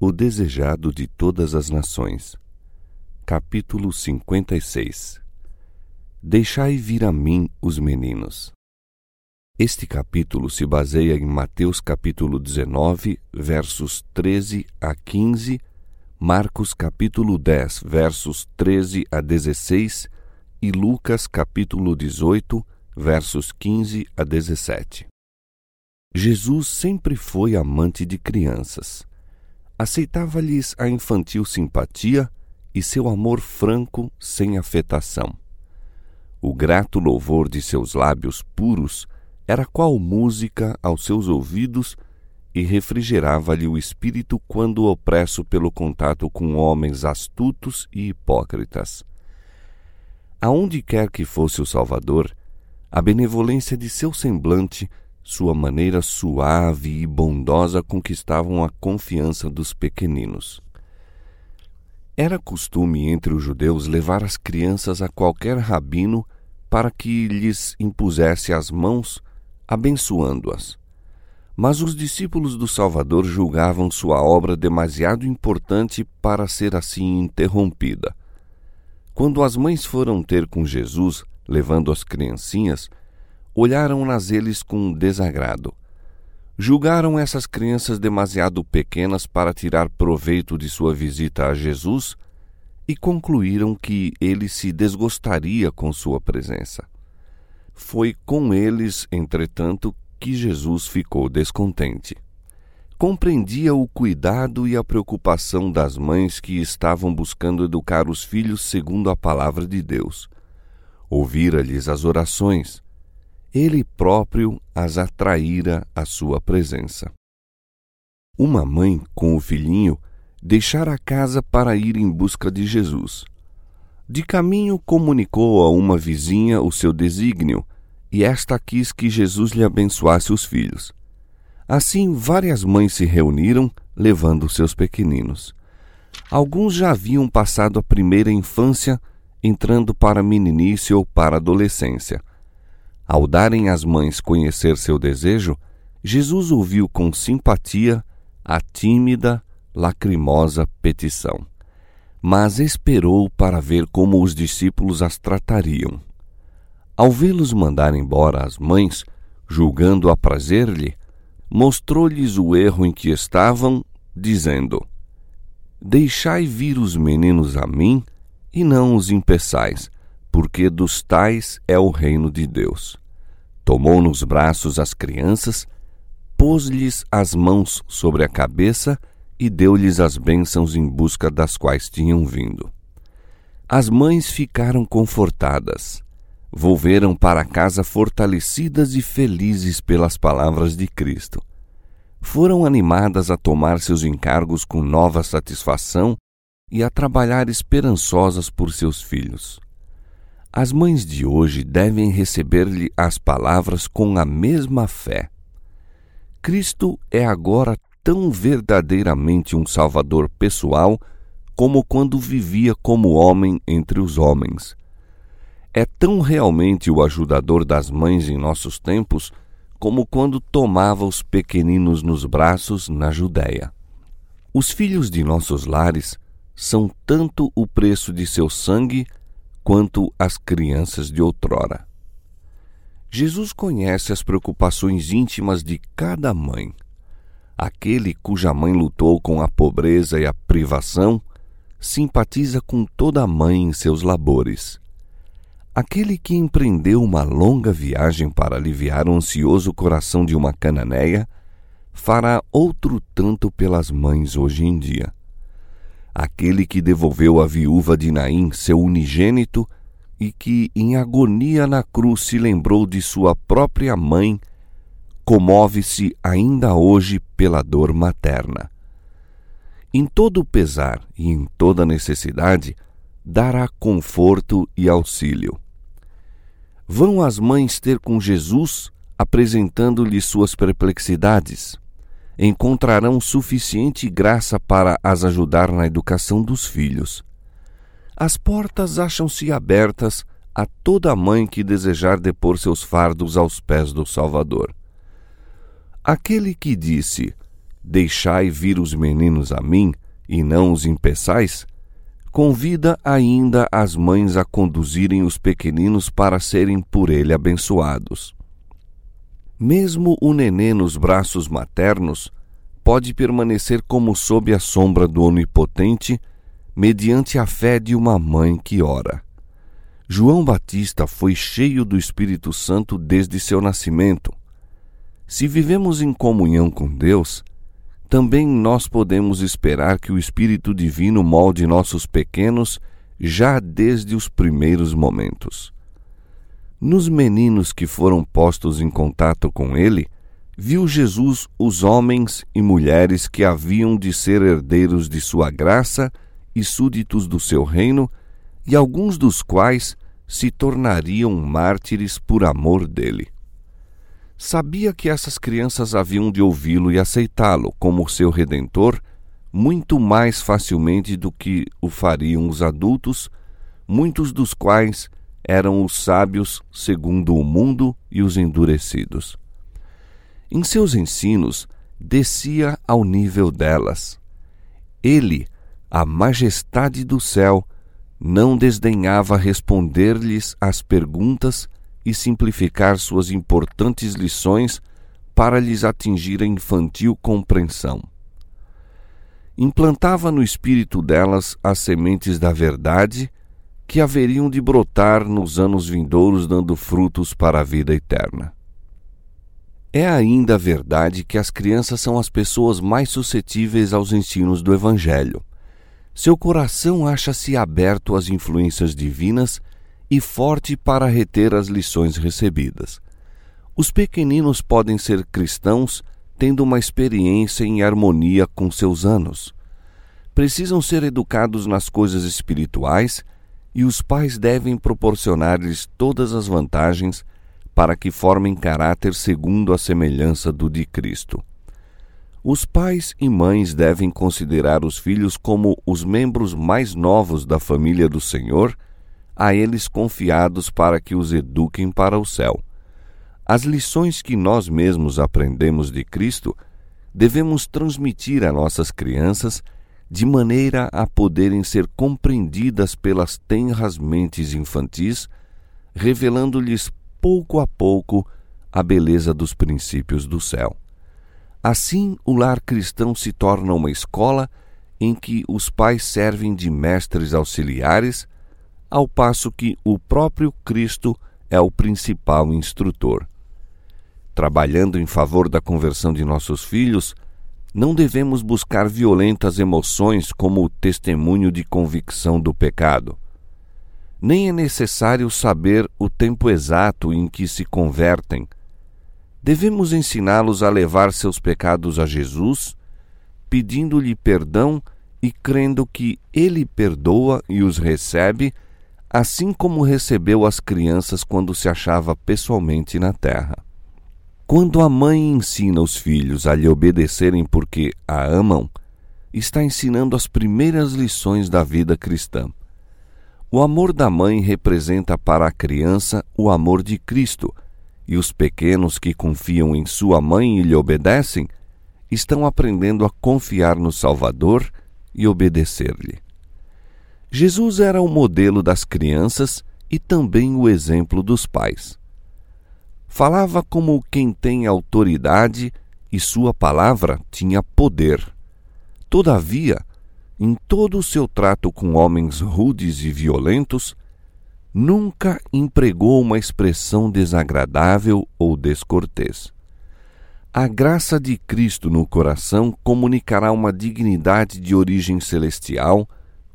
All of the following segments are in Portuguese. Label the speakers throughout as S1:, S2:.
S1: O Desejado de Todas as Nações. Capítulo 56 Deixai vir a mim os meninos. Este capítulo se baseia em Mateus capítulo 19, versos 13 a 15, Marcos capítulo 10, versos 13 a 16 e Lucas capítulo 18, versos 15 a 17. Jesus sempre foi amante de crianças aceitava-lhes a infantil simpatia e seu amor franco sem afetação. O grato louvor de seus lábios puros era qual música aos seus ouvidos e refrigerava-lhe o espírito quando opresso pelo contato com homens astutos e hipócritas. Aonde quer que fosse o Salvador, a benevolência de seu semblante sua maneira suave e bondosa conquistavam a confiança dos pequeninos. Era costume entre os judeus levar as crianças a qualquer rabino para que lhes impusesse as mãos, abençoando-as. Mas os discípulos do Salvador julgavam sua obra demasiado importante para ser assim interrompida. Quando as mães foram ter com Jesus, levando as criancinhas, olharam-nas eles com desagrado. Julgaram essas crianças demasiado pequenas para tirar proveito de sua visita a Jesus e concluíram que ele se desgostaria com sua presença. Foi com eles, entretanto, que Jesus ficou descontente. Compreendia o cuidado e a preocupação das mães que estavam buscando educar os filhos segundo a palavra de Deus. Ouvira-lhes as orações, ele próprio as atraíra à sua presença. Uma mãe com o filhinho deixara a casa para ir em busca de Jesus. De caminho comunicou a uma vizinha o seu desígnio, e esta quis que Jesus lhe abençoasse os filhos. Assim, várias mães se reuniram, levando seus pequeninos. Alguns já haviam passado a primeira infância, entrando para a meninice ou para a adolescência ao darem às mães conhecer seu desejo, Jesus ouviu com simpatia a tímida, lacrimosa petição. Mas esperou para ver como os discípulos as tratariam. Ao vê-los mandar embora as mães, julgando a prazer-lhe, mostrou-lhes o erro em que estavam, dizendo: Deixai vir os meninos a mim e não os impeçais, porque dos tais é o reino de Deus. Tomou nos braços as crianças, pôs-lhes as mãos sobre a cabeça e deu-lhes as bênçãos em busca das quais tinham vindo. As mães ficaram confortadas, volveram para casa fortalecidas e felizes pelas palavras de Cristo. Foram animadas a tomar seus encargos com nova satisfação e a trabalhar esperançosas por seus filhos. As mães de hoje devem receber-lhe as palavras com a mesma fé. Cristo é agora tão verdadeiramente um Salvador pessoal como quando vivia como homem entre os homens. É tão realmente o ajudador das mães em nossos tempos como quando tomava os pequeninos nos braços na Judéia. Os filhos de nossos lares são tanto o preço de seu sangue quanto as crianças de outrora. Jesus conhece as preocupações íntimas de cada mãe. Aquele cuja mãe lutou com a pobreza e a privação simpatiza com toda a mãe em seus labores. Aquele que empreendeu uma longa viagem para aliviar o ansioso coração de uma cananeia fará outro tanto pelas mães hoje em dia aquele que devolveu à viúva de Naim seu unigênito e que, em agonia na cruz, se lembrou de sua própria mãe, comove-se ainda hoje pela dor materna. Em todo o pesar e em toda necessidade, dará conforto e auxílio. Vão as mães ter com Jesus, apresentando-lhe suas perplexidades encontrarão suficiente graça para as ajudar na educação dos filhos. As portas acham-se abertas a toda mãe que desejar depor seus fardos aos pés do Salvador. Aquele que disse: Deixai vir os meninos a mim, e não os impeçais, convida ainda as mães a conduzirem os pequeninos para serem por ele abençoados. Mesmo o nenê nos braços maternos pode permanecer como sob a sombra do Onipotente, mediante a fé de uma mãe que ora. João Batista foi cheio do Espírito Santo desde seu nascimento. Se vivemos em comunhão com Deus, também nós podemos esperar que o Espírito Divino molde nossos pequenos já desde os primeiros momentos. Nos meninos que foram postos em contato com ele, viu Jesus os homens e mulheres que haviam de ser herdeiros de sua graça e súditos do seu reino, e alguns dos quais se tornariam mártires por amor dele. Sabia que essas crianças haviam de ouvi-lo e aceitá-lo como seu redentor muito mais facilmente do que o fariam os adultos, muitos dos quais eram os sábios segundo o mundo e os endurecidos. Em seus ensinos, descia ao nível delas. Ele, a majestade do céu, não desdenhava responder-lhes às perguntas e simplificar suas importantes lições para lhes atingir a infantil compreensão. Implantava no espírito delas as sementes da verdade que haveriam de brotar nos anos vindouros, dando frutos para a vida eterna. É ainda verdade que as crianças são as pessoas mais suscetíveis aos ensinos do Evangelho. Seu coração acha-se aberto às influências divinas e forte para reter as lições recebidas. Os pequeninos podem ser cristãos tendo uma experiência em harmonia com seus anos. Precisam ser educados nas coisas espirituais e os pais devem proporcionar-lhes todas as vantagens para que formem caráter segundo a semelhança do de Cristo. Os pais e mães devem considerar os filhos como os membros mais novos da família do Senhor a eles confiados para que os eduquem para o céu. As lições que nós mesmos aprendemos de Cristo devemos transmitir a nossas crianças de maneira a poderem ser compreendidas pelas tenras mentes infantis, revelando-lhes pouco a pouco a beleza dos princípios do céu. Assim, o lar cristão se torna uma escola em que os pais servem de mestres auxiliares ao passo que o próprio Cristo é o principal instrutor. Trabalhando em favor da conversão de nossos filhos, não devemos buscar violentas emoções como o testemunho de convicção do pecado. Nem é necessário saber o tempo exato em que se convertem. Devemos ensiná-los a levar seus pecados a Jesus, pedindo-lhe perdão e crendo que Ele perdoa e os recebe assim como recebeu as crianças quando se achava pessoalmente na terra. Quando a mãe ensina os filhos a lhe obedecerem porque a amam, está ensinando as primeiras lições da vida cristã. O amor da mãe representa para a criança o amor de Cristo, e os pequenos que confiam em sua mãe e lhe obedecem estão aprendendo a confiar no Salvador e obedecer-lhe. Jesus era o modelo das crianças e também o exemplo dos pais. Falava como quem tem autoridade e sua palavra tinha poder. Todavia, em todo o seu trato com homens rudes e violentos, nunca empregou uma expressão desagradável ou descortês. A graça de Cristo no coração comunicará uma dignidade de origem celestial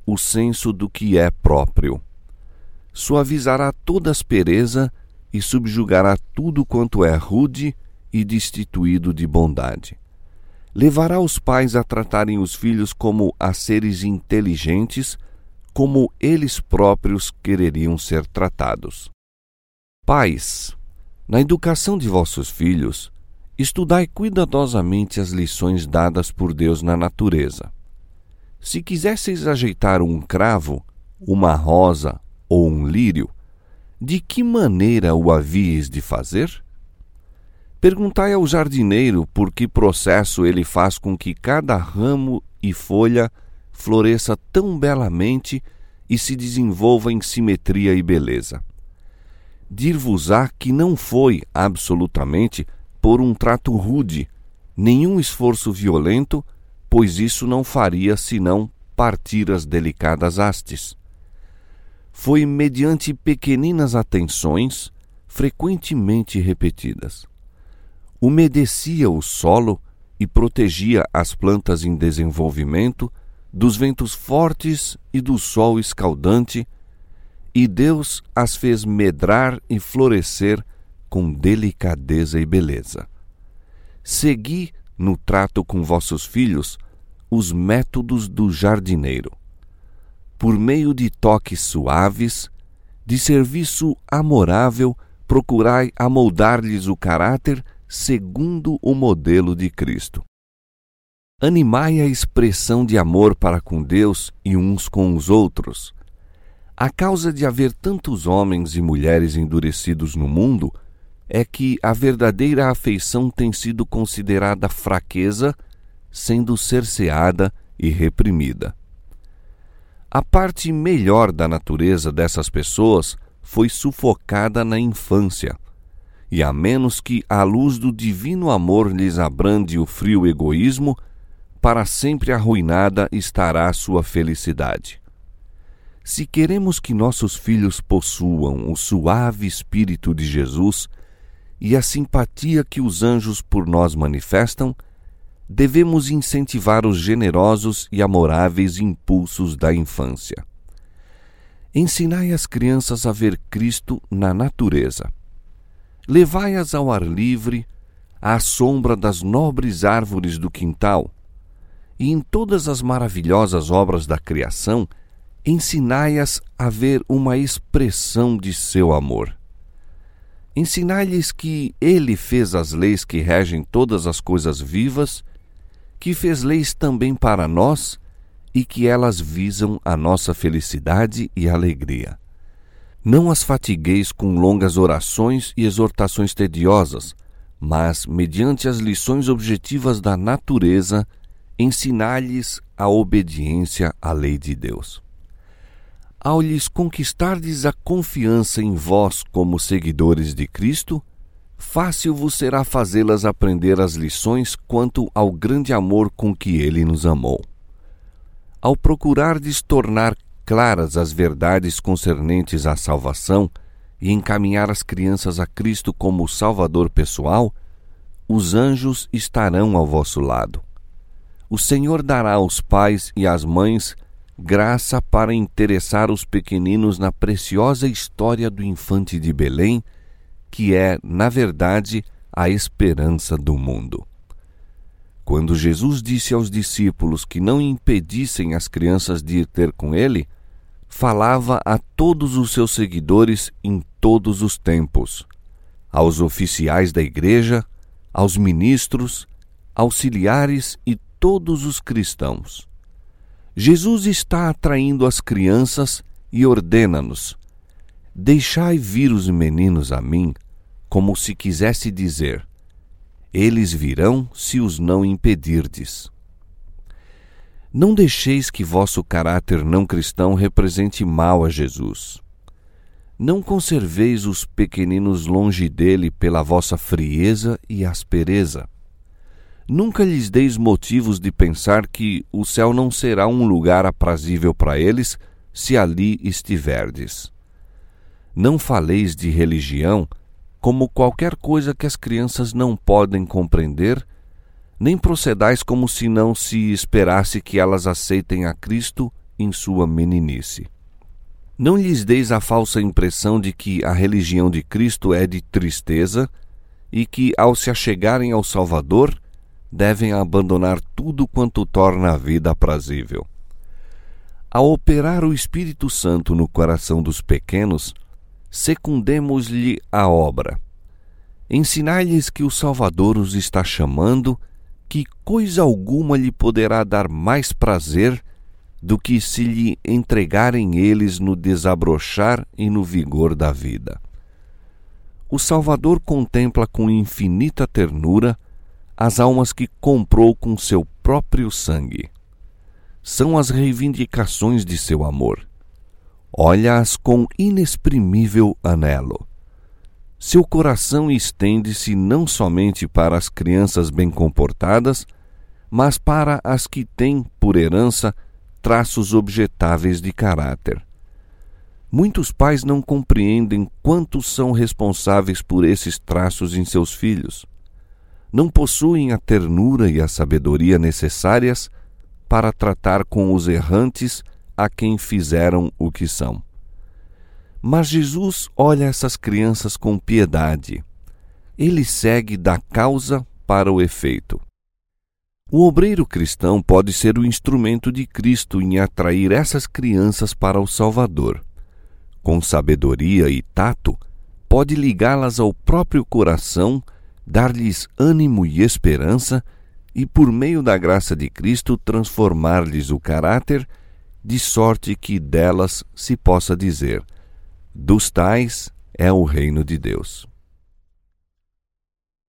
S1: o senso do que é próprio. Suavizará toda aspereza e subjugará tudo quanto é rude e destituído de bondade. Levará os pais a tratarem os filhos como a seres inteligentes, como eles próprios quereriam ser tratados. Pais, na educação de vossos filhos, estudai cuidadosamente as lições dadas por Deus na natureza se quisesseis ajeitar um cravo, uma rosa ou um lírio, de que maneira o havíeis de fazer? Perguntai ao jardineiro por que processo ele faz com que cada ramo e folha floresça tão belamente e se desenvolva em simetria e beleza. Dir-vos-á que não foi, absolutamente, por um trato rude, nenhum esforço violento, pois isso não faria senão partir as delicadas hastes. Foi mediante pequeninas atenções, frequentemente repetidas umedecia o solo e protegia as plantas em desenvolvimento dos ventos fortes e do sol escaldante, e Deus as fez medrar e florescer com delicadeza e beleza. Segui, no trato com vossos filhos, os métodos do jardineiro. Por meio de toques suaves, de serviço amorável, procurai amoldar-lhes o caráter segundo o modelo de Cristo. Animai a expressão de amor para com Deus e uns com os outros. A causa de haver tantos homens e mulheres endurecidos no mundo é que a verdadeira afeição tem sido considerada fraqueza, sendo cerceada e reprimida. A parte melhor da natureza dessas pessoas foi sufocada na infância e a menos que a luz do divino amor lhes abrande o frio egoísmo, para sempre arruinada estará sua felicidade. Se queremos que nossos filhos possuam o suave espírito de Jesus e a simpatia que os anjos por nós manifestam, devemos incentivar os generosos e amoráveis impulsos da infância. Ensinai as crianças a ver Cristo na natureza Levai-as ao ar livre, à sombra das nobres árvores do quintal, e em todas as maravilhosas obras da criação, ensinai-as a ver uma expressão de seu amor. Ensinai-lhes que Ele fez as leis que regem todas as coisas vivas, que fez leis também para nós e que elas visam a nossa felicidade e alegria. Não as fatigueis com longas orações e exortações tediosas, mas, mediante as lições objetivas da natureza, ensinai-lhes a obediência à lei de Deus. Ao lhes conquistardes a confiança em vós como seguidores de Cristo, fácil vos será fazê-las aprender as lições quanto ao grande amor com que ele nos amou. Ao procurardes tornar claras as verdades concernentes à salvação e encaminhar as crianças a Cristo como Salvador pessoal, os anjos estarão ao vosso lado. O Senhor dará aos pais e às mães graça para interessar os pequeninos na preciosa história do infante de Belém, que é, na verdade, a esperança do mundo. Quando Jesus disse aos discípulos que não impedissem as crianças de ir ter com ele, falava a todos os seus seguidores em todos os tempos, aos oficiais da igreja, aos ministros, auxiliares e todos os cristãos. Jesus está atraindo as crianças e ordena-nos: Deixai vir os meninos a mim, como se quisesse dizer: Eles virão se os não impedirdes. Não deixeis que vosso caráter não cristão represente mal a Jesus. Não conserveis os pequeninos longe dele pela vossa frieza e aspereza. Nunca lhes deis motivos de pensar que o céu não será um lugar aprazível para eles se ali estiverdes. Não faleis de religião como qualquer coisa que as crianças não podem compreender nem procedais como se não se esperasse que elas aceitem a Cristo em sua meninice. Não lhes deis a falsa impressão de que a religião de Cristo é de tristeza e que, ao se achegarem ao Salvador, devem abandonar tudo quanto torna a vida aprazível. Ao operar o Espírito Santo no coração dos pequenos, secundemos-lhe a obra. Ensinai-lhes que o Salvador os está chamando que coisa alguma lhe poderá dar mais prazer do que se lhe entregarem eles no desabrochar e no vigor da vida. o Salvador contempla com infinita ternura as almas que comprou com seu próprio sangue. São as reivindicações de seu amor. Olha-as com inexprimível anelo. Seu coração estende-se não somente para as crianças bem comportadas, mas para as que têm, por herança, traços objetáveis de caráter. Muitos pais não compreendem quanto são responsáveis por esses traços em seus filhos. Não possuem a ternura e a sabedoria necessárias para tratar com os errantes a quem fizeram o que são. Mas Jesus olha essas crianças com piedade. Ele segue da causa para o efeito. O obreiro cristão pode ser o instrumento de Cristo em atrair essas crianças para o Salvador com sabedoria e tato, pode ligá-las ao próprio coração, dar-lhes ânimo e esperança e, por meio da graça de Cristo, transformar-lhes o caráter, de sorte que delas se possa dizer: dos tais é o reino de Deus.